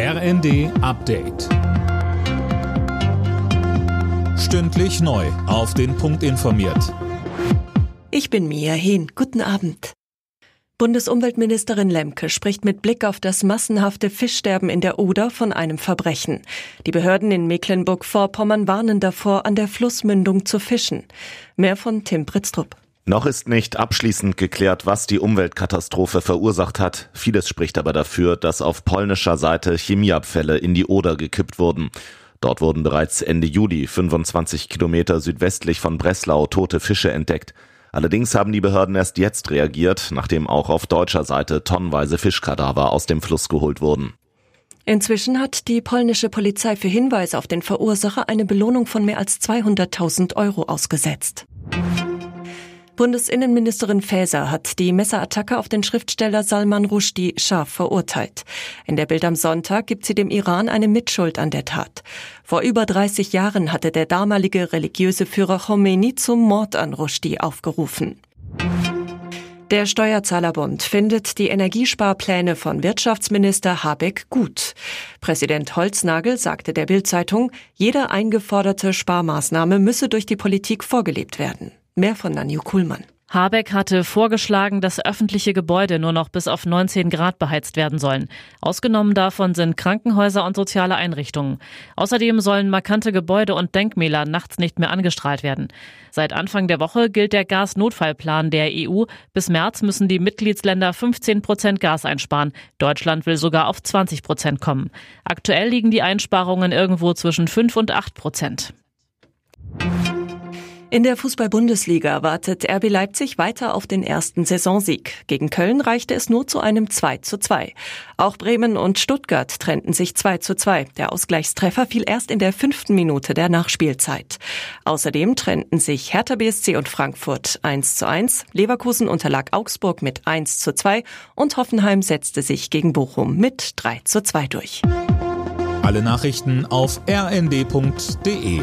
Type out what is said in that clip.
RND Update. Stündlich neu. Auf den Punkt informiert. Ich bin Mia Hehn. Guten Abend. Bundesumweltministerin Lemke spricht mit Blick auf das massenhafte Fischsterben in der Oder von einem Verbrechen. Die Behörden in Mecklenburg-Vorpommern warnen davor, an der Flussmündung zu fischen. Mehr von Tim Pritztrup. Noch ist nicht abschließend geklärt, was die Umweltkatastrophe verursacht hat. Vieles spricht aber dafür, dass auf polnischer Seite Chemieabfälle in die Oder gekippt wurden. Dort wurden bereits Ende Juli 25 Kilometer südwestlich von Breslau tote Fische entdeckt. Allerdings haben die Behörden erst jetzt reagiert, nachdem auch auf deutscher Seite tonnenweise Fischkadaver aus dem Fluss geholt wurden. Inzwischen hat die polnische Polizei für Hinweise auf den Verursacher eine Belohnung von mehr als 200.000 Euro ausgesetzt. Bundesinnenministerin Faeser hat die Messerattacke auf den Schriftsteller Salman Rushdie scharf verurteilt. In der Bild am Sonntag gibt sie dem Iran eine Mitschuld an der Tat. Vor über 30 Jahren hatte der damalige religiöse Führer Khomeini zum Mord an Rushdie aufgerufen. Der Steuerzahlerbund findet die Energiesparpläne von Wirtschaftsminister Habeck gut. Präsident Holznagel sagte der Bildzeitung, jede eingeforderte Sparmaßnahme müsse durch die Politik vorgelebt werden. Mehr von Nanju Kuhlmann. Habeck hatte vorgeschlagen, dass öffentliche Gebäude nur noch bis auf 19 Grad beheizt werden sollen. Ausgenommen davon sind Krankenhäuser und soziale Einrichtungen. Außerdem sollen markante Gebäude und Denkmäler nachts nicht mehr angestrahlt werden. Seit Anfang der Woche gilt der Gasnotfallplan der EU. Bis März müssen die Mitgliedsländer 15 Prozent Gas einsparen. Deutschland will sogar auf 20 Prozent kommen. Aktuell liegen die Einsparungen irgendwo zwischen 5 und 8 Prozent. In der Fußball-Bundesliga wartet RB Leipzig weiter auf den ersten Saisonsieg. Gegen Köln reichte es nur zu einem 2 zu 2. Auch Bremen und Stuttgart trennten sich 2 zu 2. Der Ausgleichstreffer fiel erst in der fünften Minute der Nachspielzeit. Außerdem trennten sich Hertha BSC und Frankfurt 1 zu 1. Leverkusen unterlag Augsburg mit 1 zu 2 und Hoffenheim setzte sich gegen Bochum mit 3 zu 2 durch. Alle Nachrichten auf rnd.de